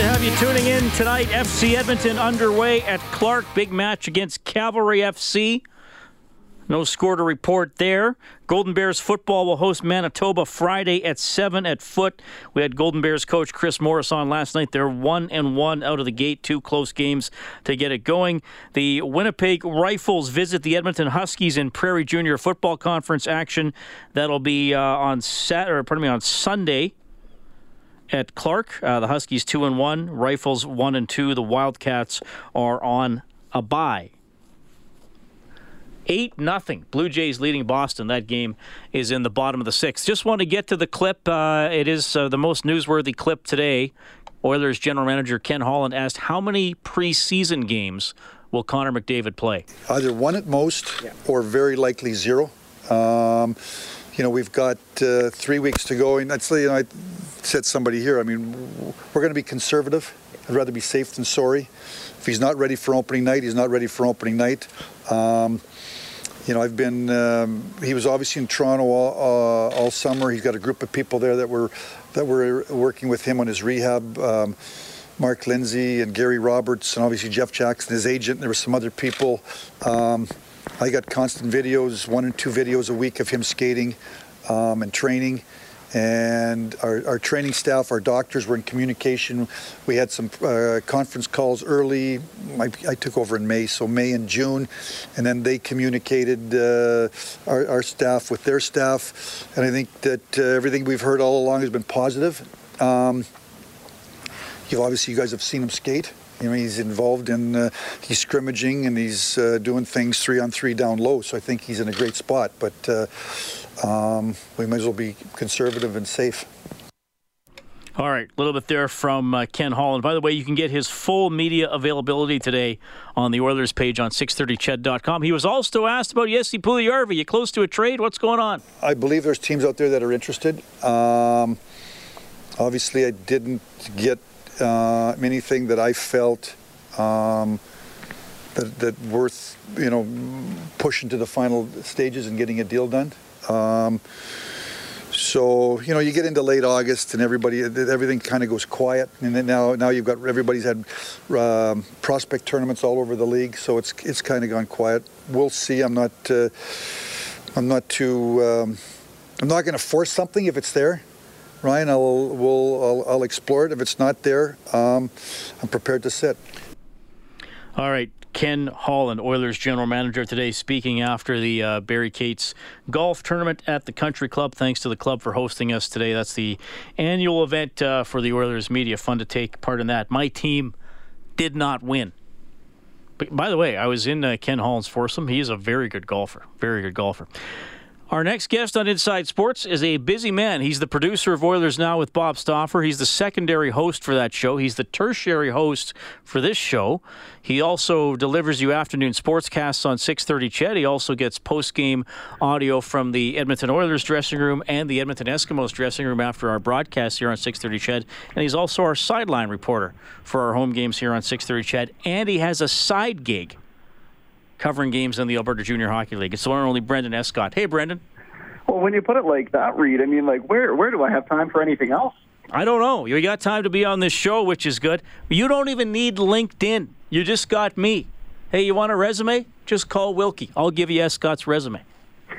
To have you tuning in tonight. FC Edmonton underway at Clarke. Big match against Cavalry FC. No score to report there. Golden Bears football will host Manitoba Friday at 7 at Foote. We had Golden Bears coach Chris Morris on last night. They're 1 and 1 out of the gate, two close games to get it going. The Winnipeg Rifles visit the Edmonton Huskies in Prairie Junior Football Conference action. That'll be uh, on Saturday, pardon me, on Sunday at Clarke. Uh, the Huskies two and one, Rifles one and two. The Wildcats are on a bye. Eight nothing. Blue Jays leading Boston. That game is in the bottom of the sixth. Just want to get to the clip. Uh, it is uh, the most newsworthy clip today. Oilers general manager Ken Holland asked, "How many preseason games will Connor McDavid play?" Either one at most, or very likely zero. Um, you know, we've got uh, three weeks to go, and that's you know, I said somebody here. I mean, we're going to be conservative. I'd rather be safe than sorry. If he's not ready for opening night, he's not ready for opening night. Um, you know, I've been. Um, he was obviously in Toronto all, uh, all summer. He's got a group of people there that were that were working with him on his rehab. Um, Mark Lindsay and Gary Roberts, and obviously Jeff Jackson, his agent. There were some other people. I got constant videos, one and two videos a week of him skating um, and training. And our, our, training staff, our doctors were in communication. We had some uh, conference calls early. I, I, took over in May, so May and June. And then they communicated uh, our, our, staff with their staff. And I think that uh, everything we've heard all along has been positive. Um, you obviously, you guys have seen him skate. You know, he's involved in uh, he's scrimmaging and he's uh, doing things three on three down low. So I think he's in a great spot. But uh, um, we might as well be conservative and safe. All right, a little bit there from uh, Ken Holland. By the way, you can get his full media availability today on the Oilers page on 630ched.com. He was also asked about Jesse Puljujarvi. You close to a trade? What's going on? I believe there's teams out there that are interested. Um, obviously, I didn't get uh, anything that I felt um, that, that worth you know pushing to the final stages and getting a deal done. Um, so you know you get into late August and everybody everything kind of goes quiet and then now now you've got everybody's had um, prospect tournaments all over the league so it's it's kind of gone quiet. We'll see. I'm not uh, I'm not too um, I'm not going to force something if it's there. Ryan, I'll, we'll, I'll, I'll explore it. If it's not there, um, I'm prepared to sit. All right. Ken Holland, Oilers general manager today, speaking after the uh, Barry Cates golf tournament at the Country Club. Thanks to the club for hosting us today. That's the annual event uh, for the Oilers media. Fun to take part in that. My team did not win. But by the way, I was in uh, Ken Holland's foursome. He is a very good golfer. Very good golfer. Our next guest on Inside Sports is a busy man. He's the producer of Oilers Now with Bob Stauffer. He's the secondary host for that show. He's the tertiary host for this show. He also delivers you afternoon sportscasts on 6:30 CHED. He also gets post-game audio from the Edmonton Oilers dressing room and the Edmonton Eskimos dressing room after our broadcast here on 6:30 CHED. And he's also our sideline reporter for our home games here on 6:30 CHED. And he has a side gig covering games in the Alberta Junior Hockey League. It's the one and only Brendan Escott. Hey, Brendan. Well, when you put it like that, Reed, I mean, like, where where do I have time for anything else? I don't know. You got time to be on this show, which is good. You don't even need LinkedIn. You just got me. Hey, you want a resume? Just call Wilkie. I'll give you Escott's resume.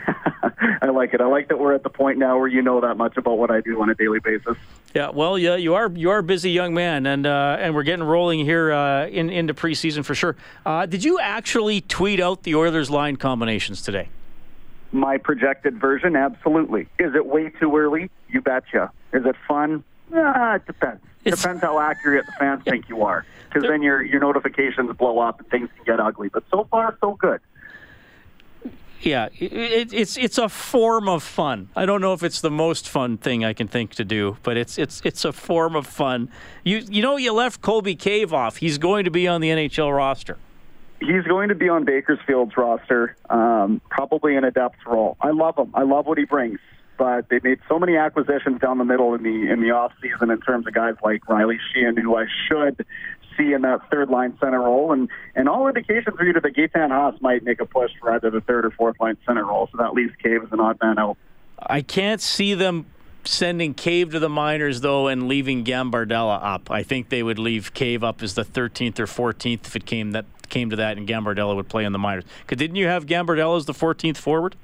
I like it. I like that we're at the point now where you know that much about what I do on a daily basis. Yeah, well, yeah, you are you are a busy young man, and uh, and we're getting rolling here uh, in into preseason for sure. Uh, did you actually tweet out the Oilers line combinations today? My projected version, absolutely. Is it way too early? You betcha. Is it fun? Uh, it depends. It depends how accurate the fans think you are, because then your your notifications blow up and things can get ugly. But so far, so good. Yeah, it, it's it's a form of fun. I don't know if it's the most fun thing I can think to do, but it's it's it's a form of fun. You you know you left Colby Cave off. He's going to be on the NHL roster. He's going to be on Bakersfield's roster, um, probably in a depth role. I love him. I love what he brings. But they made so many acquisitions down the middle in the in the off season in terms of guys like Riley Sheahan, who I should see in that third line center role. And, and all indications are either that Gaetan Haas might make a push for either the third or fourth line center role. So that leaves Cave as an odd man out. I can't see them sending Cave to the minors though and leaving Gambardella up. I think they would leave Cave up as the 13th or 14th if it came that came to that, and Gambardella would play in the minors. Cause didn't you have Gambardella as the 14th forward?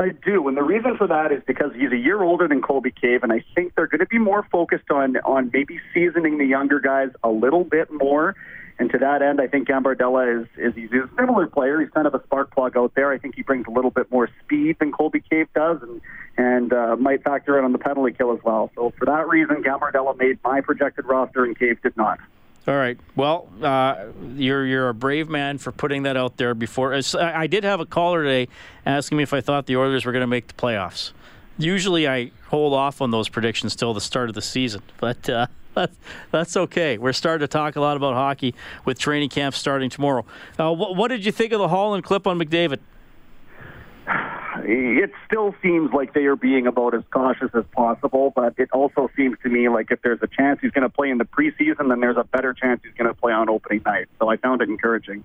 I do, and the reason for that is because he's a year older than Colby Cave, and I think they're going to be more focused on on maybe seasoning the younger guys a little bit more. And to that end, I think Gambardella is is he's a similar player. He's kind of a spark plug out there. I think he brings a little bit more speed than Colby Cave does, and and uh, might factor in on the penalty kill as well. So for that reason, Gambardella made my projected roster, and Cave did not. All right. Well, uh, you're you're a brave man for putting that out there before. I did have a caller today asking me if I thought the Oilers were going to make the playoffs. Usually, I hold off on those predictions till the start of the season, but uh, that's okay. We're starting to talk a lot about hockey with training camp starting tomorrow. Uh, what, what did you think of the Holland clip on McDavid? It still seems like they are being about as cautious as possible, but it also seems to me like if there's a chance he's going to play in the preseason, then there's a better chance he's going to play on opening night. So I found it encouraging.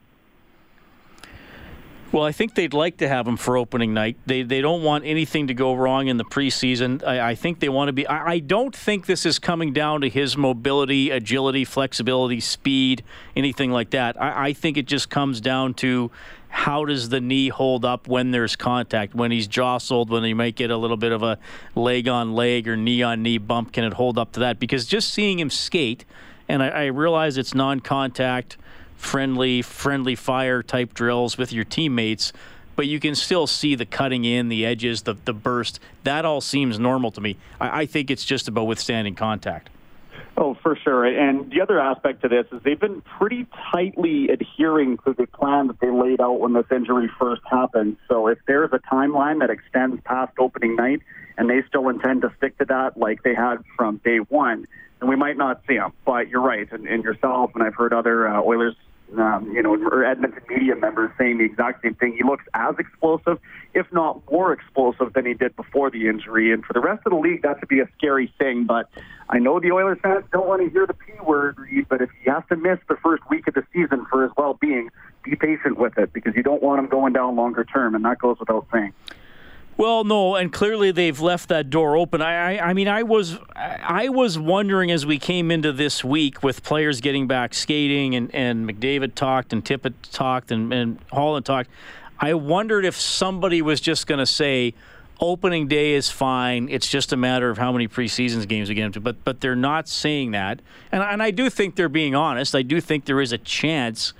Well, I think they'd like to have him for opening night. They they don't want anything to go wrong in the preseason. I, I think they want to be. I, I, don't think this is coming down to his mobility, agility, flexibility, speed, anything like that. I, I think it just comes down to how does the knee hold up when there's contact, when he's jostled, when he might get a little bit of a leg on leg or knee on knee bump? Can it hold up to that? Because just seeing him skate, and I, I realize it's non contact, friendly, friendly fire type drills with your teammates but you can still see the cutting in, the edges, the the burst. That all seems normal to me. I, I, think it's just about withstanding contact. Oh, for sure. And the other aspect to this is they've been pretty tightly adhering to the plan that they laid out when this injury first happened. So if there's a timeline that extends past opening night and they still intend to stick to that like they had from day one, then we might not see them. But you're right. And, and yourself, and I've heard other uh, Oilers um, you know, or Edmonton media members saying the exact same thing. He looks as explosive, if not more explosive, than he did before the injury. And for the rest of the league, that could be a scary thing. But I know the Oilers fans don't want to hear the P word, Reed, but if he has to miss the first week of the season for his well being, be patient with it because you don't want him going down longer term, and that goes without saying. Well, no, and clearly they've left that door open. I, I, I, mean, I was, I was wondering as we came into this week with players getting back skating, and, and McDavid talked, and Tippett talked, and, and Holland talked. I wondered if somebody was just going to say, opening day is fine. It's just a matter of how many preseason games we get into. But but they're not saying that, and and I do think they're being honest. I do think there is a chance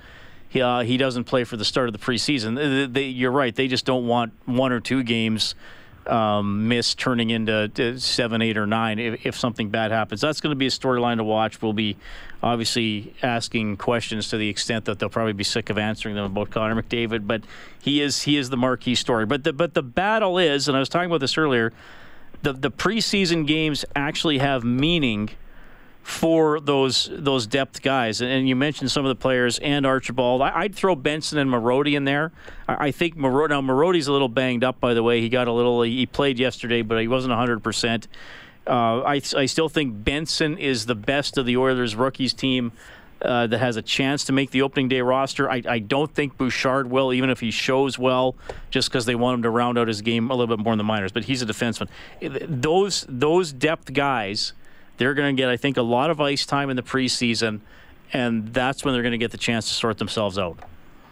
he, uh, he doesn't play for the start of the preseason. They, they, you're right. They just don't want one or two games um, missed turning into seven, eight, or nine if, if something bad happens. That's going to be a storyline to watch. We'll be obviously asking questions to the extent that they'll probably be sick of answering them about Connor McDavid. But he is he is the marquee story. But the but the battle is, and I was talking about this earlier. The the preseason games actually have meaning for those those depth guys. And you mentioned some of the players and Archibald. I, would throw Benson and Marody in there. I, think Marody, now Marody's a little banged up, by the way. He got a little. He played yesterday, but he wasn't 100. Uh, percent I I still think Benson is the best of the Oilers rookies team. Uh, that has a chance to make the opening day roster. I, I don't think Bouchard will, even if he shows well, just because they want him to round out his game a little bit more in the minors. But he's a defenseman. Those those depth guys they're going to get, I think, a lot of ice time in the preseason, and that's when they're going to get the chance to sort themselves out.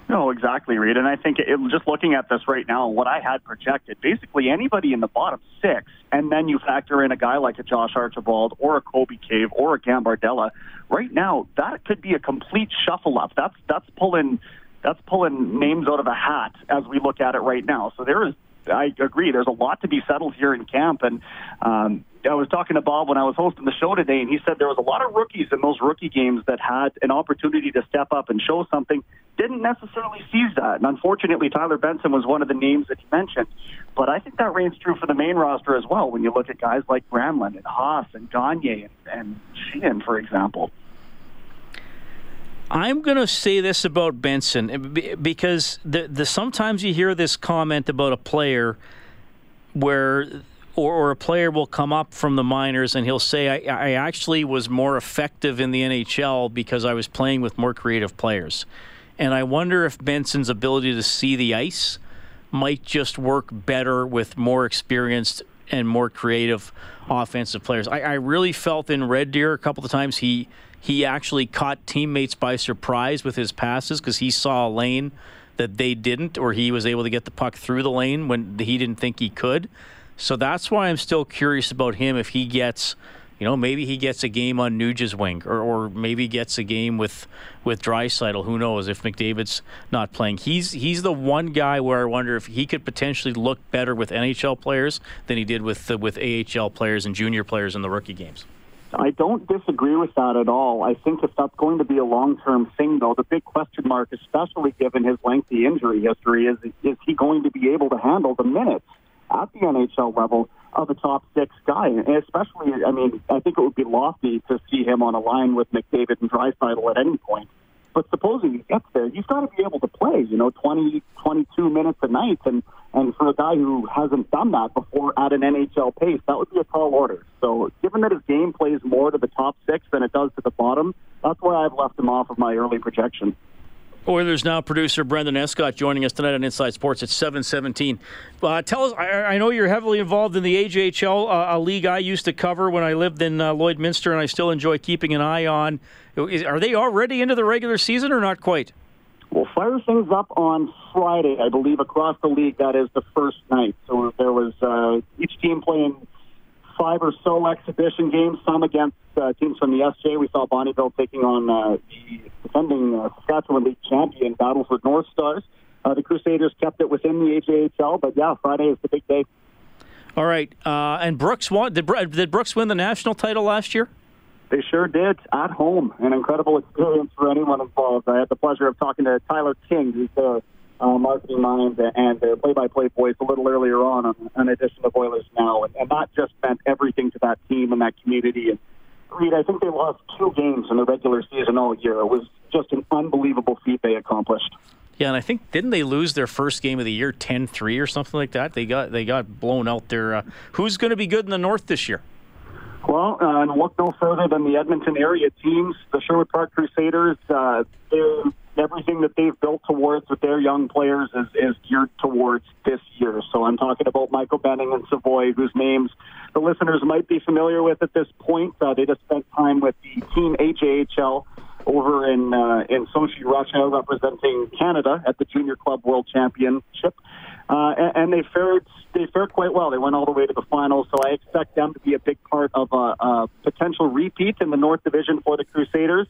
No, exactly, Reed. And I think it, just looking at this right now, what I had projected, basically anybody in the bottom six, and then you factor in a guy like a Josh Archibald or a Colby Cave or a Gambardella. Right now, that could be a complete shuffle up. That's that's pulling that's pulling names out of a hat as we look at it right now. So there is, I agree, there's a lot to be settled here in camp, and um, I was talking to Bob when I was hosting the show today, and he said there was a lot of rookies in those rookie games that had an opportunity to step up and show something. Didn't necessarily seize that, and unfortunately, Tyler Benson was one of the names that he mentioned. But I think that reigns true for the main roster as well. When you look at guys like Granlund and Haas and Gagne and, and Sheahan, for example. I'm going to say this about Benson eh, because the, the sometimes you hear this comment about a player where or, or, a player will come up from the minors and he'll say, I, I, actually was more effective in the NHL because I was playing with more creative players. And I wonder if Benson's ability to see the ice might just work better with more experienced and more creative offensive players. I, I really felt in Red Deer a couple of times he he actually caught teammates by surprise with his passes because he saw a lane that they didn't, or he was able to get the puck through the lane when he didn't think he could. So that's why I'm still curious about him if he gets, you know, maybe he gets a game on Nuge's wing, or, or maybe gets a game with with Draisaitl. Who knows if McDavid's not playing? He's he's the one guy where I wonder if he could potentially look better with NHL players than he did with uh, with AHL players and junior players in the rookie games. I don't disagree with that at all. I think if that's going to be a long-term thing, though, the big question mark, especially given his lengthy injury history, is is he going to be able to handle the minutes at the NHL level of a top six guy? And especially, I mean, I think it would be lofty to see him on a line with McDavid and Draisaitl at any point. But supposing he gets there, you've got to be able to play, you know, 20, 22 minutes a night. And, and for a guy who hasn't done that before at an NHL pace, that would be a tall order. So given that his game plays more to the top six than it does to the bottom, that's why I've left him off of my early projection. Oilers now producer Brendan Escott joining us tonight on Inside Sports at 7:17. Uh, tell us, I, I, know you're heavily involved in the AJHL, uh, a league I used to cover when I lived in uh, Lloydminster, and I still enjoy keeping an eye on. Is, are they already into the regular season or not quite? We'll fire things up on Friday, I believe, across the league. That is the first night. So there was uh, each team playing five or so exhibition games, some against uh, teams from the SJ. We saw Bonnyville taking on uh, the defending uh, Saskatchewan League champion, Battleford North Stars. Uh, the Crusaders kept it within the AJHL, but yeah, Friday is the big day. All right, uh, and Brooks won. Did, did Brooks win the national title last year? They sure did at home. An incredible experience for anyone involved. I had the pleasure of talking to Tyler King, who's the uh, marketing minds and the play-by-play voice a little earlier on on an edition of Oilers Now, and, and that just meant everything to that team and that community. And Reed, I think they lost two games in the regular season all year. It was just an unbelievable feat they accomplished. Yeah, and I think didn't they lose their first game of the year 10-3 or something like that? They got they got blown out there. Uh, who's going to be good in the North this year? Well, uh, and look no further than the Edmonton area teams, the Sherwood Park Crusaders. Uh, they're everything that they've built towards with their young players is, is geared towards this year. So I'm talking about Michael Benning and Savoie, whose names the listeners might be familiar with at this point. Uh, they just spent time with the Team AJHL over in uh, in Sochi, Russia, representing Canada at the Junior Club World Championship, uh, and, and they fared they fared quite well. They went all the way to the finals, so I expect them to be a big part of a, a potential repeat in the North Division for the Crusaders.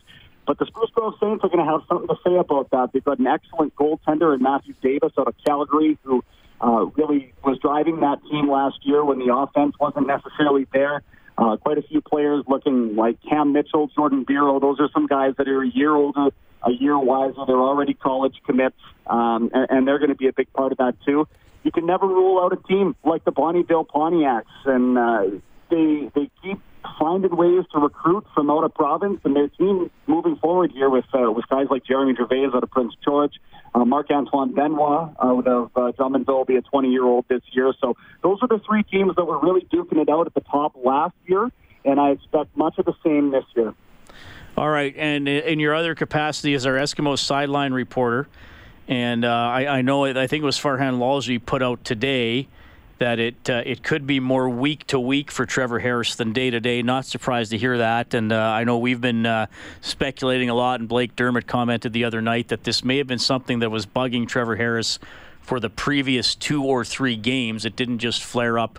But the Spruce Grove Saints are going to have something to say about that. They've got an excellent goaltender in Matthew Davis out of Calgary, who uh, really was driving that team last year when the offense wasn't necessarily there. Uh, quite a few players looking like Cam Mitchell, Jordan Biro. Those are some guys that are a year older, a year wiser. They're already college commits, um, and, and they're going to be a big part of that too. You can never rule out a team like the Bonnyville Pontiacs, and uh, they they keep finding ways to recruit from out of province, and their team moving forward here with uh, with guys like Jeremy Gervais out of Prince George, uh, Marc Antoine Benoit out of uh, Drummondville be a 20 year old this year. So those are the three teams that were really duking it out at the top last year, and I expect much of the same this year. All right, and in your other capacity as our Eskimo sideline reporter, and uh, I, I, know I think it was Farhan Lalji put out today that it uh, it could be more week to week for Trevor Harris than day to day. Not surprised to hear that. And uh, I know we've been uh, speculating a lot, and Blake Dermott commented the other night that this may have been something that was bugging Trevor Harris for the previous two or three games. It didn't just flare up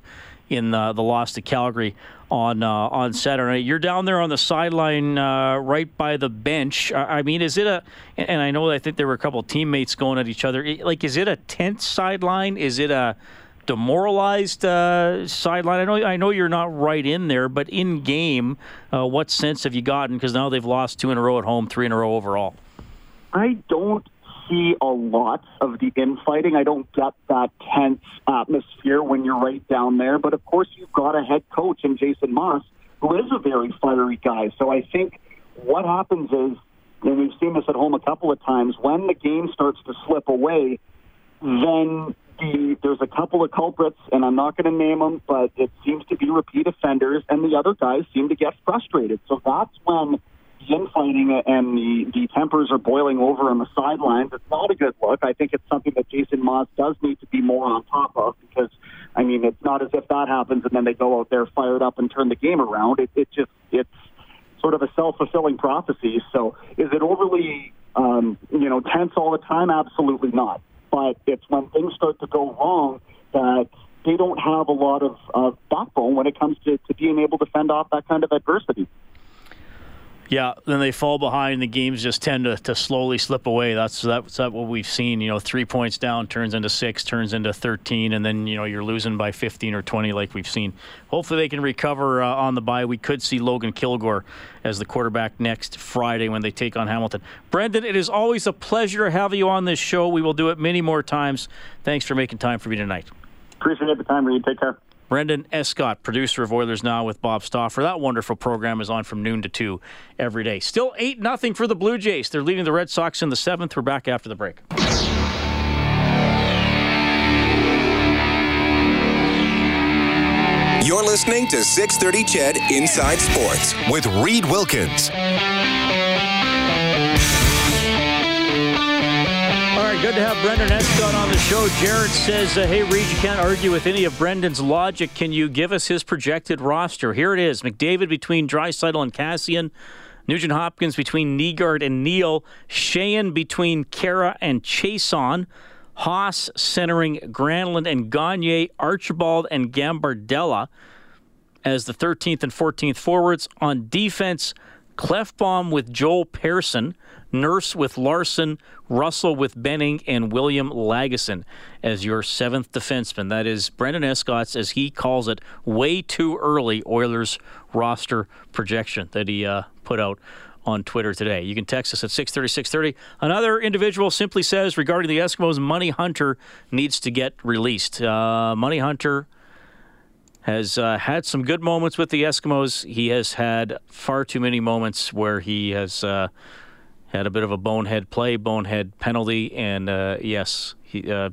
in the, the loss to Calgary on uh, on Saturday. You're down there on the sideline, uh, right by the bench. I mean, is it a? And I know I think there were a couple teammates going at each other. Like, is it a tense sideline? Is it a demoralized uh, sideline? I know I know you're not right in there, but in game, uh, what sense have you gotten? Because now they've lost two in a row at home, three in a row overall. I don't see a lot of the infighting. I don't get that tense atmosphere when you're right down there. But of course, you've got a head coach in Jason Maas, who is a very fiery guy. So I think what happens is, and we've seen this at home a couple of times, when the game starts to slip away, then the, there's a couple of culprits, and I'm not going to name them, but it seems to be repeat offenders, and the other guys seem to get frustrated. So that's when the infighting and the, the tempers are boiling over on the sidelines. It's not a good look. I think it's something that Jason Maas does need to be more on top of because, I mean, it's not as if that happens and then they go out there fired up and turn the game around. It, it just, it's sort of a self-fulfilling prophecy. So is it overly, um, you know, tense all the time? Absolutely not but it's when things start to go wrong that they don't have a lot of uh, backbone when it comes to, to being able to fend off that kind of adversity. Yeah, then they fall behind. The games just tend to, to slowly slip away. That's that's that what we've seen. You know, three points down turns into six, turns into thirteen, and then you know you're losing by fifteen or twenty, like we've seen. Hopefully, they can recover uh, on the bye. We could see Logan Kilgore as the quarterback next Friday when they take on Hamilton. Brendan, it is always a pleasure to have you on this show. We will do it many more times. Thanks for making time for me tonight. Appreciate the time, Reed. Take care. Brendan Escott, producer of Oilers Now with Bob Stauffer. That wonderful program is on from noon to 2 every day. Still 8 nothing for the Blue Jays. They're leading the Red Sox in the seventh. We're back after the break. You're listening to 630 CHED Inside Sports with Reed Wilkins. Good to have Brendan Escott on the show. Jared says, uh, Hey, Reed, you can't argue with any of Brendan's logic. Can you give us his projected roster? Here it is McDavid between Draisaitl and Kassian. Nugent Hopkins between Nygard and Neal, Sheahan between Khaira and Chiasson. Haas centering Granlund and Gagne, Archibald and Gambardella as the 13th and 14th forwards. On defense, Klefbom with Joel Persson, Nurse with Larsson, Russell with Benning, and William Lagesson as your seventh defenseman. That is Brendan Escott's, as he calls it, way too early Oilers roster projection that he uh, put out on Twitter today. You can text us at 630, 630. Another individual simply says regarding the Eskimos, Money Hunter needs to get released. Uh, Money Hunter has uh, had some good moments with the Eskimos. He has had far too many moments where he has uh, had a bit of a bonehead play, bonehead penalty, and uh, yes, he, uh,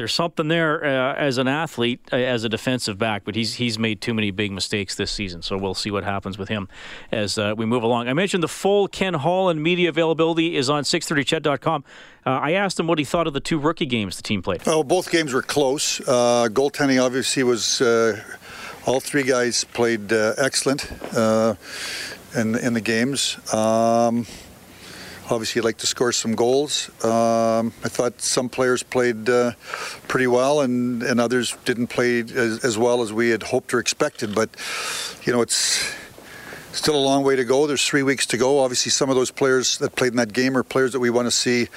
there's something there uh, as an athlete, uh, as a defensive back, but he's he's made too many big mistakes this season. So we'll see what happens with him as uh, we move along. I mentioned the full Ken Holland media availability is on 630ched.com. Uh, I asked him what he thought of the two rookie games the team played. Well, both games were close. Uh, goaltending obviously was. all three guys played excellent in in the games. Um, Obviously, you'd like to score some goals. Um, I thought some players played uh, pretty well, and, and others didn't play as, as well as we had hoped or expected. But, you know, it's still a long way to go. There's three weeks to go. Obviously, some of those players that played in that game are players that we want to see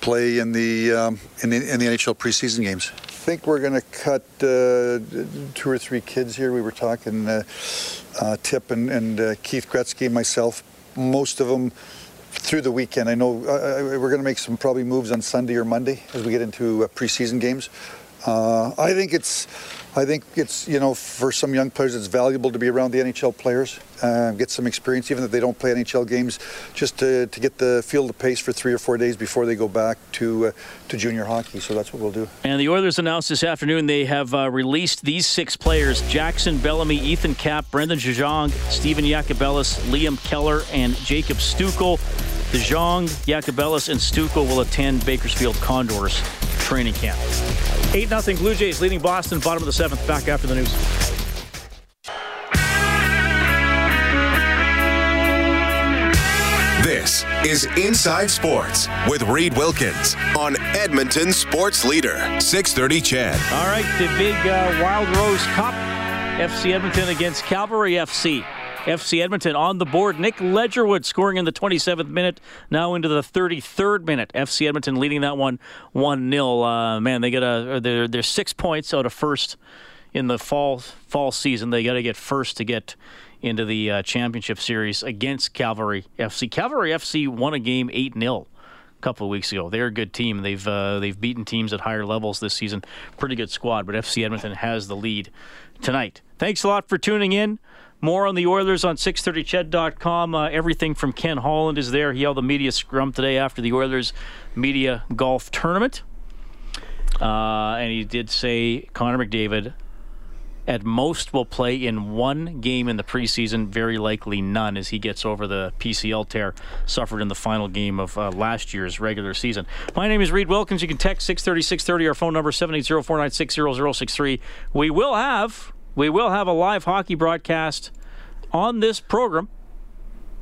play in the um, in, the, in the NHL preseason games. I think we're going to cut uh, two or three kids here. We were talking uh, uh, Tip and, and uh, Keith Gretzky, and myself. Most of them through the weekend. I know uh, uh we're going to make some probably moves on Sunday or Monday as we get into uh, preseason games. Uh, I think it's, I think it's you know for some young players it's valuable to be around the NHL players, uh, get some experience even if they don't play NHL games, just to, to get the feel the pace for three or four days before they go back to uh, to junior hockey. So that's what we'll do. And the Oilers announced this afternoon they have uh, released these six players: Jackson Bellamy, Ethan Cap, Brendan De Jong, Stephen Yakabelis, Liam Keller, and Jacob Stukel. De Jong, Yakabelis, and Stukel will attend Bakersfield Condors training camp. 8 0 Blue Jays leading Boston, bottom of the seventh. Back after the news. This is Inside Sports with Reed Wilkins on Edmonton Sports Leader, 630 CHED. All right, the big uh, Wild Rose Cup, FC Edmonton against Cavalry FC. FC Edmonton on the board. Nick Ledgerwood scoring in the 27th minute, now into the 33rd minute. FC Edmonton leading that one 1 0. Uh, man, they get a, they're, they're six points out of first in the fall fall season. They got to get first to get into the uh, championship series against Cavalry FC. Cavalry FC won a game 8 0 a couple of weeks ago. They're a good team. They've uh, they've beaten teams at higher levels this season. Pretty good squad, but FC Edmonton has the lead tonight. Thanks a lot for tuning in. More on the Oilers on 630ched.com. Uh, everything from Ken Holland is there. He held the media scrum today after the Oilers media golf tournament. Uh, and he did say Connor McDavid at most will play in one game in the preseason, very likely none, as he gets over the PCL tear suffered in the final game of uh, last year's regular season. My name is Reed Wilkins. You can text 630 630. Our phone number 780 496 0063. We will have we will have a live hockey broadcast on this program.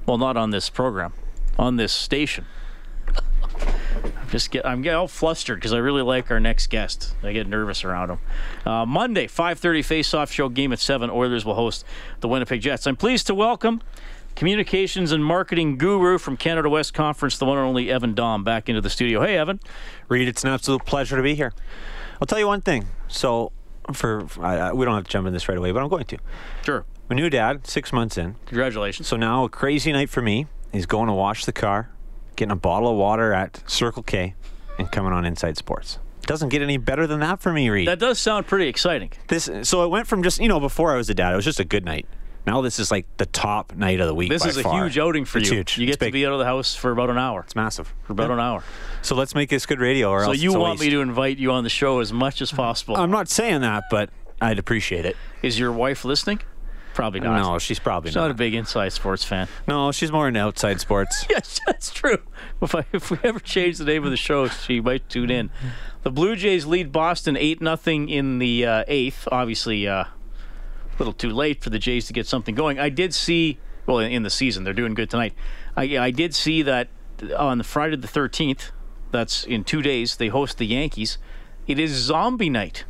Well, not on this program, on this station. I'm just get I'm getting all flustered because I really like our next guest. I get nervous around him. Uh, Monday, 5:30 face-off show game at seven. Oilers will host the Winnipeg Jets. I'm pleased to welcome communications and marketing guru from Canada West Conference, the one and only Evan Dom, back into the studio. Hey, Evan. Reed, it's an absolute pleasure to be here. I'll tell you one thing. So, for, I, we don't have to jump in this right away, but I'm going to. Sure. My new dad, six months in. Congratulations. So now a crazy night for me. He's going to wash the car, getting a bottle of water at Circle K, and coming on Inside Sports. Doesn't get any better than that for me, Reed. That does sound pretty exciting. This so it went from just you know before I was a dad, it was just a good night. Now this is like the top night of the week. This is a far. huge outing for It's you. huge. You get It's to big. be out of the house for about an hour. It's massive. For about Yeah. an hour. So let's make this good radio, or So you want me to invite you on the show as much as possible. I'm not saying that, but I'd appreciate it. Is your wife listening? Probably not. No, she's probably She's not. not a big inside sports fan. No, she's more into outside sports. Yes, that's true. If, I, if we ever change the name of the show, she might tune in. The Blue Jays lead Boston 8 nothing in the uh, eighth. Obviously, uh, little too late for the Jays to get something going. I did see, well, in, the season, they're doing good tonight. I, I did see that on Friday the 13th, that's in two days, they host the Yankees. It is zombie night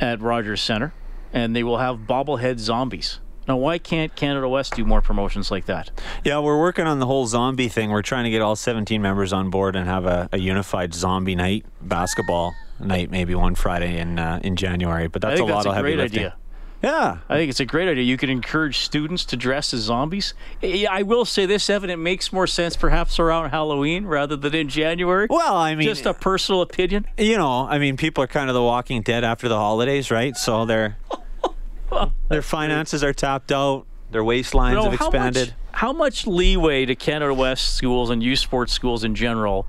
at Rogers Center, and they will have bobblehead zombies. Now, why can't Canada West do more promotions like that? Yeah, we're working on the whole zombie thing. We're trying to get all 17 members on board and have a, a unified zombie night, basketball night, maybe one Friday in uh, in January. But that's a lot that's a of heavy great lifting. idea. Yeah, I think it's a great idea. You could encourage students to dress as zombies. I will say this, Evan, it makes more sense perhaps around Halloween rather than in January. Well, I mean, Just a personal opinion. you know, I mean, people are kind of the Walking Dead after the holidays, right? So their their finances are tapped out. Their waistlines have expanded. How much, how much leeway do Canada West schools and youth sports schools in general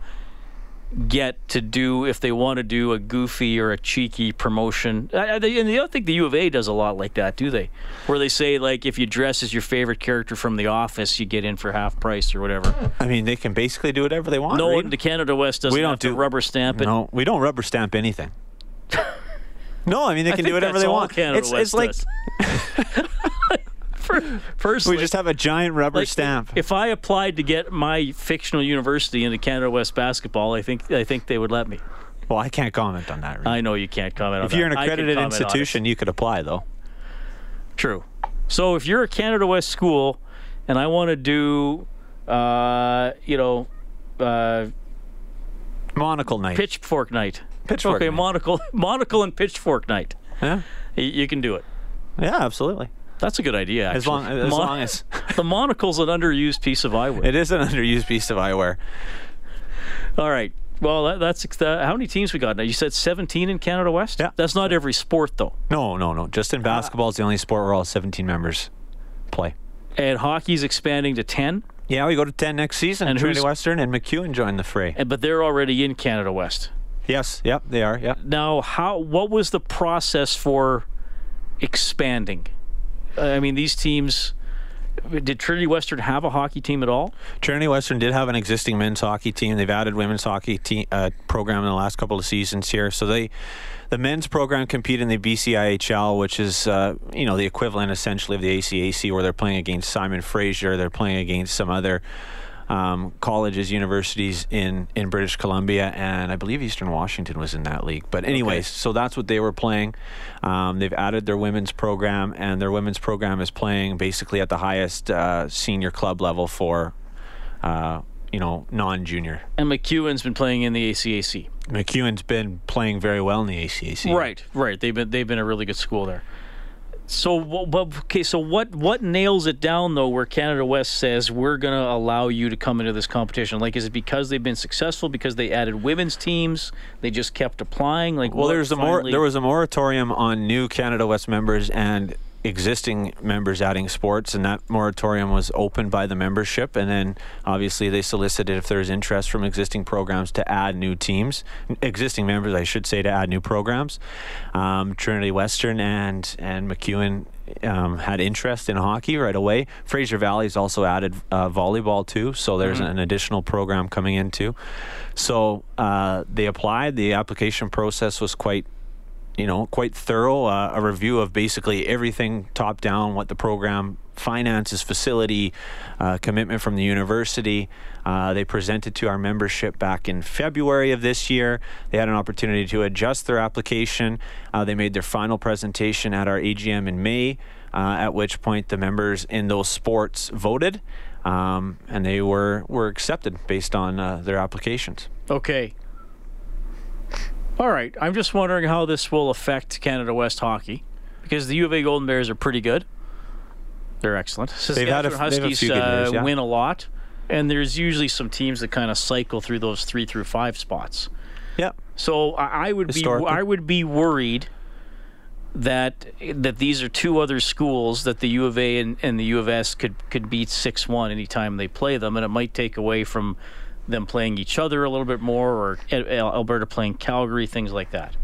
get to do if they want to do a goofy or a cheeky promotion? They- and I don't think the U of A does a lot like that, do they? Where they say like if you dress as your favorite character from The Office, you get in for half price or whatever. I mean, they can basically do whatever they want. No, Reed. the Canada West doesn't We don't have to do- rubber stamp it. No, we don't rubber stamp anything. no, I mean they can do whatever they want. Canada it's West it's like We just have a giant rubber like, stamp. If I applied to get my fictional university into Canada West basketball, I think I think they would let me. well, I can't comment on that. Reed. I know you can't comment on that. if that. you're an accredited comment on it. institution, you could apply though. True. So if you're a Canada West school, and I want to do, uh, you know, uh, Monocle night. pitchfork night. Pitchfork Okay, night. monocle, monocle, and pitchfork night. Yeah, You can do it. yeah, absolutely. That's a good idea. Actually. As long as, Mon- long as the monocle's an underused piece of eyewear. it is an underused piece of eyewear. All right. Well, that, that's uh, how many teams we got now. You said 17 in Canada West. Yeah. That's not every sport though. No, no, no. Just in basketball, it's the only sport where all 17 members play. And hockey's expanding to 10, Yeah, we go to 10 next season. And Trinity Western and MacEwan join the fray. and, but they're already in Canada West. Yes, yep, they are. Yep. Now, how? What was the process for expanding? I mean, these teams. Did Trinity Western have a hockey team at all? Trinity Western did have an existing men's hockey team. They've added women's hockey team, uh, program in the last couple of seasons here. So they, the men's program compete in the BCIHL, which is uh, you know the equivalent essentially of the ACAC, where they're playing against Simon Fraser. They're playing against some other um, colleges, universities in, in British Columbia, and I believe Eastern Washington was in that league. But anyways, okay. so that's what they were playing. Um, they've added their women's program, and their women's program is playing basically at the highest uh, senior club level for. Uh, you know, non-junior. And MacEwan's been playing in the ACAC. MacEwan's been playing very well in the ACAC. Right, right. They've been they've been a really good school there. So, okay, so what what nails it down though? Where Canada West says we're going to allow you to come into this competition? Like, is it because they've been successful? Because they added women's teams? They just kept applying? Like, well, there's a more there was a moratorium on new Canada West members, and existing members adding sports, and that moratorium was opened by the membership. And then obviously they solicited if there's interest from existing programs to add new teams, existing members, I should say, to add new programs. Um, Trinity Western and and MacEwan um, had interest in hockey right away. Fraser Valley's also added uh, volleyball too, so there's mm-hmm. an additional program coming in too. So uh, they applied. The application process was quite you know, quite thorough, uh, a review of basically everything top down, what the program finances, facility, uh, commitment from the university. Uh, they presented to our membership back in February of this year. They had an opportunity to adjust their application. Uh, they made their final presentation at our AGM in May, uh, at which point the members in those sports voted. Um, and they were, were accepted based on uh, their applications. Okay. All right. I'm just wondering how this will affect Canada West hockey because the U of A Golden Bears are pretty good. They're excellent. They've had a, Huskies they've a uh, years, yeah. win a lot, and there's usually some teams that kind of cycle through those three through five spots. Yeah. So I, I would be I would be worried that that these are two other schools that the U of A and, and the U of S could could beat six one anytime they play them, and it might take away from them playing each other a little bit more, or Alberta playing Calgary, things like that?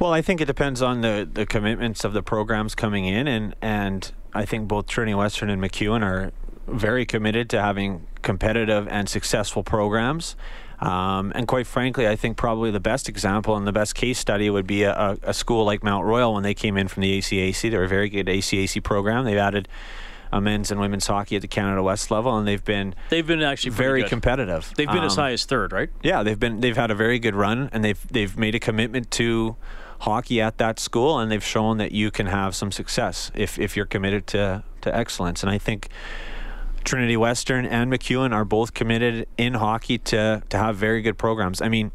Well, I think it depends on the, the commitments of the programs coming in, and and I think both Trinity Western and MacEwan are very committed to having competitive and successful programs. Um, and quite frankly, I think probably the best example and the best case study would be a, a, school like Mount Royal when they came in from the ACAC. They're a very good ACAC program. They've added uh, men's and women's hockey at the Canada West level, and they've been they've been actually very good. competitive. They've been um, as high as third, right? Yeah, they've been they've had a very good run, and they've they've made a commitment to hockey at that school, and they've shown that you can have some success if if you're committed to to excellence. And I think. Trinity Western and MacEwan are both committed in hockey to to have very good programs. I mean,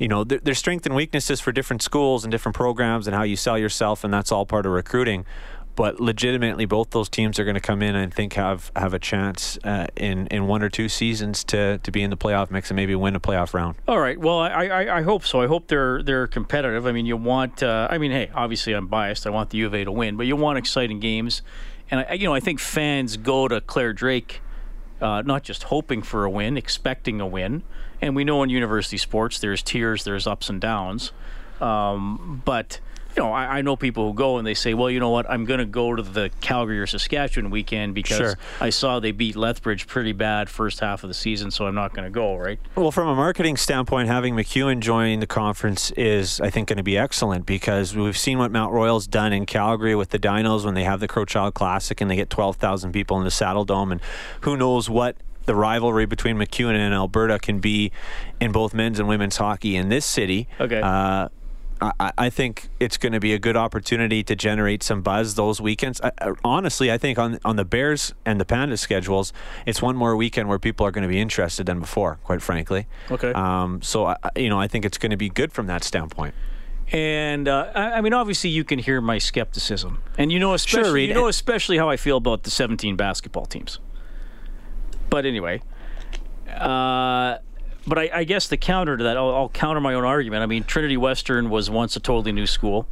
you know, there, there's strengths and weaknesses for different schools and different programs and how you sell yourself, and that's all part of recruiting but legitimately, both those teams are going to come in and think have have a chance uh, in in one or two seasons to to be in the playoff mix and maybe win a playoff round. All right. Well, I I, I hope so. I hope they're they're competitive. I mean, you want. Uh, I mean, hey, obviously I'm biased. I want the U of A to win, but you want exciting games, and I, you know I think fans go to Clare Drake. Uh, not just hoping for a win, expecting a win. And we know in university sports there's tiers, there's ups and downs. Um, but you know, I, I, know people who go and they say, well, you know what, I'm going to go to the Calgary or Saskatchewan weekend because sure. I saw they beat Lethbridge pretty bad first half of the season, so I'm not going to go, right? Well, from a marketing standpoint, having MacEwan join the conference is, I think, going to be excellent because we've seen what Mount Royal's done in Calgary with the Dinos when they have the Crowchild Classic and they get 12,000 people in the Saddledome, and who knows what the rivalry between MacEwan and Alberta can be in both men's and women's hockey in this city. Okay. Uh, I, I think it's going to be a good opportunity to generate some buzz those weekends. I, honestly, I think on on the Bears and the Pandas schedules, it's one more weekend where people are going to be interested than before. Quite frankly. Okay. Um, so I, you know, I think it's going to be good from that standpoint. And uh, I, I, mean, obviously, you can hear my skepticism, and you know, especially sure, you know, especially how I feel about the 17 basketball teams. But anyway, uh, but I, I, guess the counter to that, I'll, I'll, counter my own argument. I mean, Trinity Western was once a totally new school.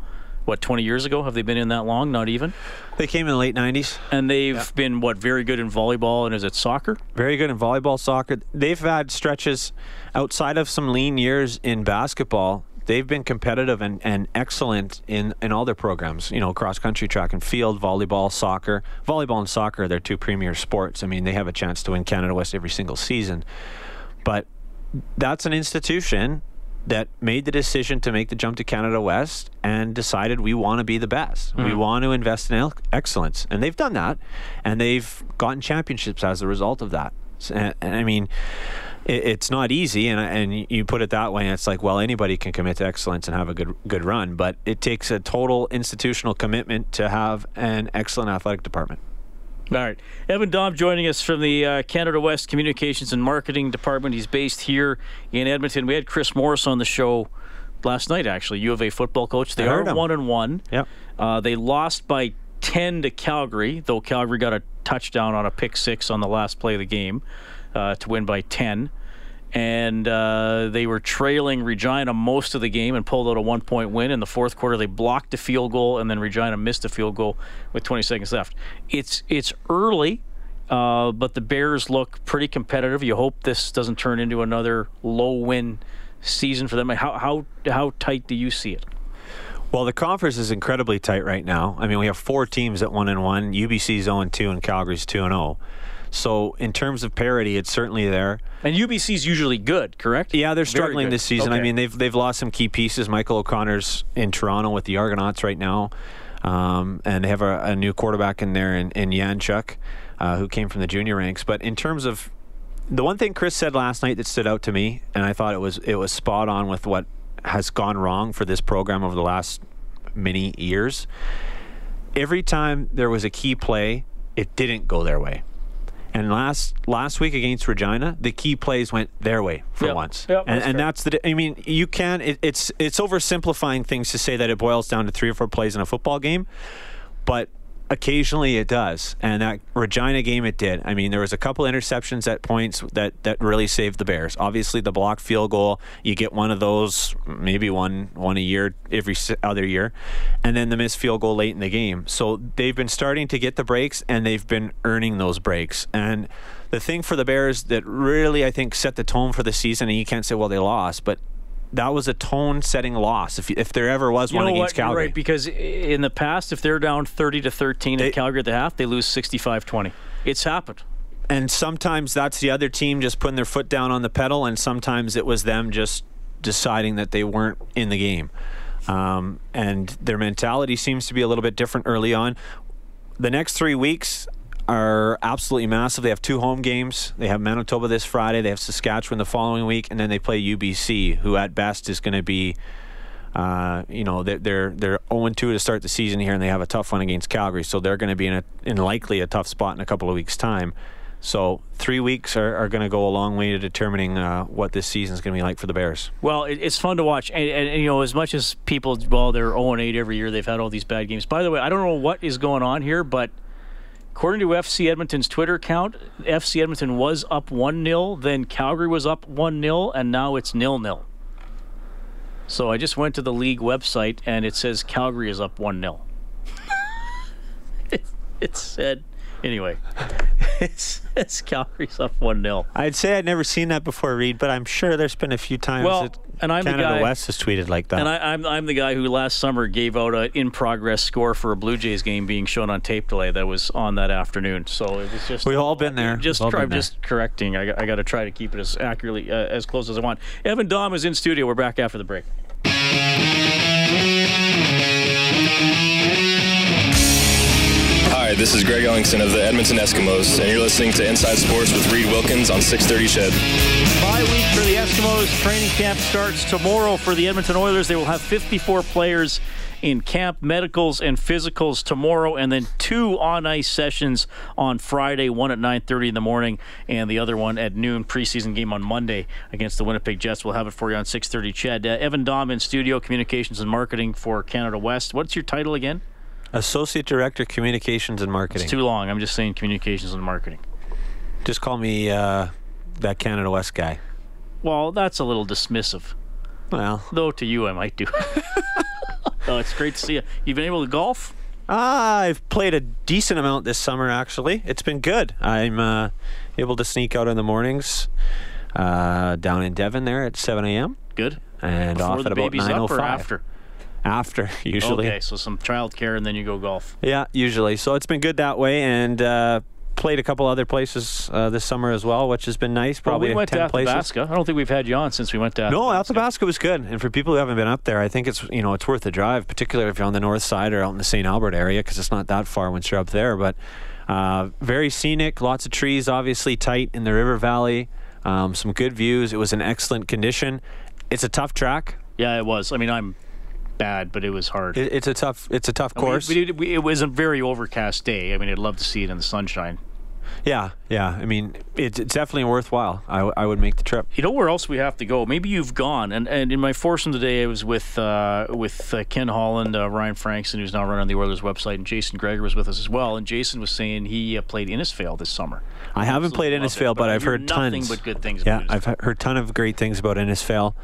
What, 20 years ago? Have they been in that long? Not even? They came in the late 90s. And they've yeah. been, what, very good in volleyball and is it soccer? Very good in volleyball, soccer. They've had stretches outside of some lean years in basketball. They've been competitive and, and excellent in, in all their programs, you know, cross country, track and field, volleyball, soccer. Volleyball and soccer are their two premier sports. I mean, they have a chance to win Canada West every single season. But that's an institution that made the decision to make the jump to Canada West and decided we want to be the best. Mm. We hmm. want to invest in excellence. And they've done that. And they've gotten championships as a result of that. And, and I mean, it, it's not easy, and and you put it that way, and it's like, well, anybody can commit to excellence and have a good good run, but it takes a total institutional commitment to have an excellent athletic department. All right. Evan Dom joining us from the uh, Canada West Communications and Marketing Department. He's based here in Edmonton. We had Chris Morris on the show last night, actually, U of A football coach. They are him. one and one. Yep. Uh, they lost by 10 to Calgary, though Calgary got a touchdown on a pick six on the last play of the game uh, to win by 10 and uh, they were trailing Regina most of the game and pulled out a one point win. In the fourth quarter, they blocked a field goal, and then Regina missed a field goal with 20 seconds left. It's it's early, uh, but the Bears look pretty competitive. You hope this doesn't turn into another low win season for them. How how how tight do you see it? Well, the conference is incredibly tight right now. I mean, we have four teams at one and one. UBC's 0 and 2, and Calgary's 2 and 0. So in terms of parity, it's certainly there. And UBC's usually good, correct? Yeah, they're struggling this season. Okay. I mean, they've they've lost some key pieces. Michael O'Connor's in Toronto with the Argonauts right now, um, and they have a, a new quarterback in there in, in Yanchuk, uh, who came from the junior ranks. But in terms of the one thing Chris said last night that stood out to me, and I thought it was it was spot on with what has gone wrong for this program over the last many years. Every time there was a key play, it didn't go their way. And last last week against Regina, the key plays went their way for Yep. once. Yep, and that's and that's the. I mean, you can. It, it's it's oversimplifying things to say that it boils down to three or four plays in a football game, but occasionally it does. And that Regina game, it did. I mean, there was a couple interceptions at points that that really saved the Bears. Obviously, the block field goal, you get one of those, maybe one one a year every other year, and then the missed field goal late in the game. So they've been starting to get the breaks, and they've been earning those breaks. And the thing for the Bears that really I think set the tone for the season, and you can't say well they lost, but that was a tone-setting loss. If if there ever was You one against what? You're Calgary, right, because in the past, if they're down 30 to 13 They- at Calgary at the half, they lose 65 20. It's happened. and sometimes that's the other team just putting their foot down on the pedal, and sometimes it was them just deciding that they weren't in the game. Um, and their mentality seems to be a little bit different early on. The next three weeks are absolutely massive. They have two home games. They have Manitoba this Friday. They have Saskatchewan the following week, and then they play UBC, who at best is going to be uh, you know, they're they're they're 0 2 to start the season here, and they have a tough one against Calgary, so they're going to be in a in likely a tough spot in a couple of weeks' time. So three weeks are, are going to go a long way to determining uh, what this season is going to be like for the Bears. Well, it, it's fun to watch, and, and, and, you know, as much as people, well, they're 0 8 every year, they've had all these bad games. By the way, I don't know what is going on here, but according to FC Edmonton's Twitter account, FC Edmonton was up 1 0, then Calgary was up 1 0, and now it's nil nil. So I just went to the league website, and it says Calgary is up 1 0. it, it said, anyway, it's, it's Calgary's up 1 0. I'd say I'd never seen that before, Reid, but I'm sure there's been a few times Well, that and I'm the Canada guy- West has tweeted like that. And I, I'm I'm the guy who last summer gave out a in progress score for a Blue Jays game being shown on tape delay that was on that afternoon. So it was just We've all been there. Just try, been there. just correcting. I, got- I got to try to keep it as accurately uh, as close as I want. Evan Daum is in studio. We're back after the break. Hi, this is Greg Ellingson of the Edmonton Eskimos, and you're listening to Inside Sports with Reid Wilkins on 630 CHED. Bye week for the Eskimos. Training camp starts tomorrow for the Edmonton Oilers. They will have 54 players in camp, medicals and physicals tomorrow, and then two on ice sessions on Friday. One at 9:30 in the morning, and the other one at noon. Preseason game on Monday against the Winnipeg Jets. We'll have it for you on 6:30. CHED uh, Evan Daum in studio, communications and marketing for Canada West. What's your title again? Associate Director, Communications and Marketing. It's too long. I'm just saying communications and marketing. Just call me uh, that Canada West guy. Well, that's a little dismissive. Well, Though to you, I might do. oh, it's great to see you. You've been able to golf? Ah, I've played a decent amount this summer. Actually, it's been good. I'm uh, able to sneak out in the mornings uh, down in Devon there at 7 a.m. Good. and Before off the at about baby's up or 9:05. after? After usually. Okay, so some childcare and then you go golf. Yeah, usually. So it's been good that way, and uh, played a couple other places uh, this summer as well, which has been nice. Probably well, we went 10 to places. I don't think we've had you on since we went to No, Athabasca. Athabasca was good, and for people who haven't been up there, I think it's you know it's worth the drive, particularly if you're on the north side or out in the St. Albert area, because it's not that far once you're up there. But uh, very scenic, lots of trees, obviously tight in the river valley, um, some good views. It was in excellent condition. It's a tough track. Yeah, it was. I mean, I'm bad, but it was hard. It, it's a tough. It's a tough we- course. we did- we- it was a very overcast day. I mean, I'd love to see it in the sunshine. yeah, yeah. I mean, it's, it's definitely worthwhile. I, w- I would make the trip. You know where else we have to go? Maybe you've gone. And and in my foursome today, I was with uh, with uh, Ken Holland, uh, Ryan Frankson, who's now running the Oilers website, and Jason Gregor was with us as well. And Jason was saying he uh, played Innisfail this summer. I haven't played loved it, Innisfail, but I I've hear heard nothing tons. but good things. Yeah, about I've he- heard ton of great things about Innisfail.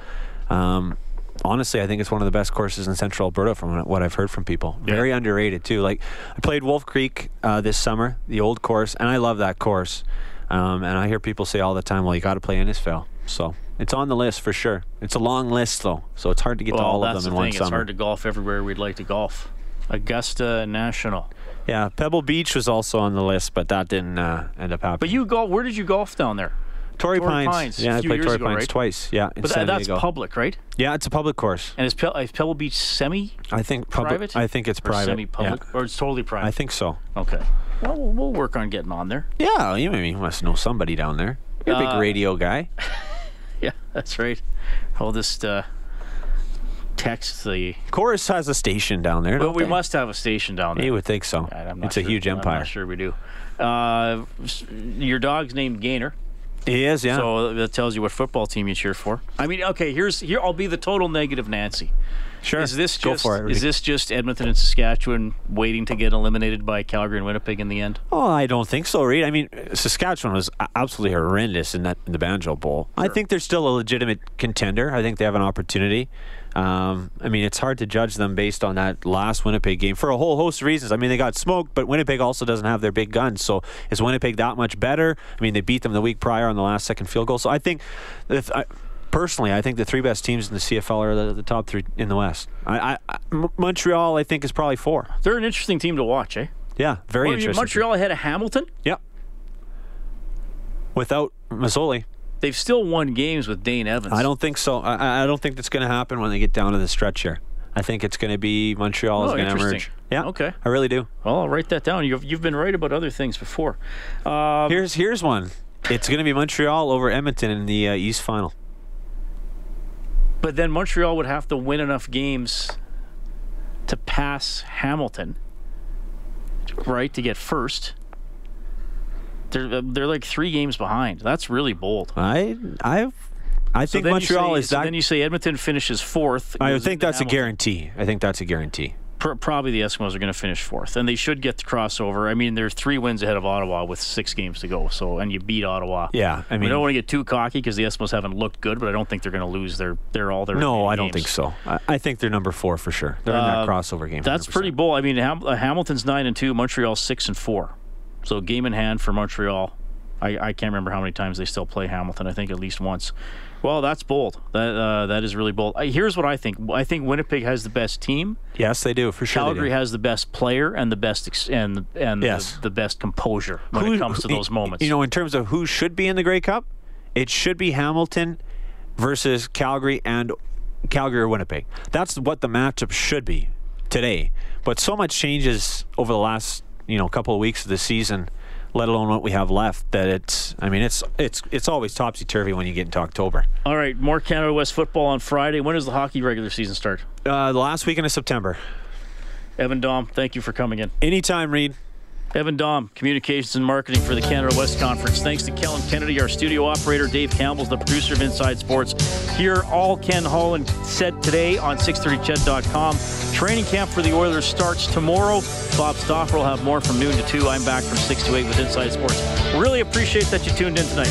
Um, honestly, I think it's one of the best courses in Central Alberta from what I've heard from people. Yeah. Very underrated too. Like I played Wolf Creek uh, this summer, the old course, and I love that course. Um, and I hear people say all the time, "Well, you got to play Innisfail." So it's on the list for sure. It's a long list though, so it's hard to get well, to all of them the in one thing. It's summer. hard to golf everywhere we'd like to golf. Augusta National. yeah, Pebble Beach was also on the list, but that didn't uh, end up happening. But you golf. Where did you golf down there? Torrey Torrey Pines. Pines, a Yeah, I played Torrey ago, Pines right? twice. Yeah, But that, that's Diego. public, right? Yeah, it's a public course. And is, Pe- is Pebble Beach semi I think public. private? I think it's private. Semi-public, Yeah. or it's totally private. I think so. Okay. Well, we'll we'll work on getting on there. Yeah, you maybe must know somebody down there. You're a big Uh, radio guy. Yeah, that's right. I'll just uh, text the. Corus has a station down there. Well, we they? must have a station down there. You would think so. I'm It's a sure- huge I'm empire. not sure we do. Uh, your dog's named Gainer, He is, yeah. so uh, that tells you what football team you cheer for. I mean, okay, here's here. I'll be the total negative Nancy. sure. Is this Go just for it. Rudy. is this just Edmonton and Saskatchewan waiting to get eliminated by Calgary and Winnipeg in the end? Oh, I don't think so, Reid. I mean, Saskatchewan was absolutely horrendous in that in the Banjo Bowl. I think they're still a legitimate contender. I think they have an opportunity. Um, I mean, it's hard to judge them based on that last Winnipeg game for a whole host of reasons. I mean, they got smoked, but Winnipeg also doesn't have their big guns. So is Winnipeg that much better? I mean, they beat them the week prior on the last second field goal. So I think, if I, personally, I think the three best teams in the CFL are the, the top three in the West. I, I, Montreal, I think, is probably four. They're an interesting team to watch, eh? Yeah, very Well, interesting. Montreal ahead of Hamilton. Yep. Without Masoli. They've still won games with Dane Evans. I don't think so. I, I- don't think that's going to happen when they get down to the stretch here. I think it's going to be Montreal is Oh, going to emerge. Yeah. Okay. I really do. Well, I'll write that down. You've you've been right about other things before. Um, Here's here's one. It's going to be Montreal over Edmonton in the uh, East Final. But then Montreal would have to win enough games to pass Hamilton, right, to get first. They're they're like three games behind. That's really bold. I I I So think Montreal say- is so that. Then you say Edmonton finishes fourth. I think that's a guarantee. I think that's a guarantee. Pr- probably the Eskimos are going to finish fourth, and they should get the crossover. I mean, they're three wins ahead of Ottawa with six games to go. So, and you beat Ottawa. Yeah, I we mean, don't want to get too cocky because the Eskimos haven't looked good, but I don't think they're going to lose their their all their. no, I don't games. think so. I, I think they're number four for sure. They're in that Uh, crossover game. That's 100%. pretty bold. I mean, Ham- uh, Hamilton's nine and two, Montreal six and four. So game in hand for Montreal. I, I can't remember how many times they still play Hamilton. I think at least once. Well, that's bold. That uh, that is really bold. Uh, here's what I think. I think Winnipeg has the best team. Yes, they do for sure. Calgary has the best player and the best ex- and and Yes. the, the best composure when Who- it comes to those moments. You know, in terms of who should be in the Grey Cup, it should be Hamilton versus Calgary and Calgary or Winnipeg. That's what the matchup should be today. But so much changes over the last you know a couple of weeks of the season, let alone what we have left. That it's I mean it's it's it's always topsy turvy when you get into October. All right, more Canada West football on Friday. When does the hockey regular season start? Uh, the last weekend of September. Evan Daum, thank you for coming in. Anytime, Reid. Evan Daum, Communications and Marketing for the Canada West Conference. Thanks to Kellen Kennedy, our studio operator. Dave Campbell's the producer of Inside Sports. Hear all Ken Holland said today on 630ched.com. Training camp for the Oilers starts tomorrow. Bob Stauffer will have more from noon to 2. I'm back from 6 to 8 with Inside Sports. Really appreciate that you tuned in tonight.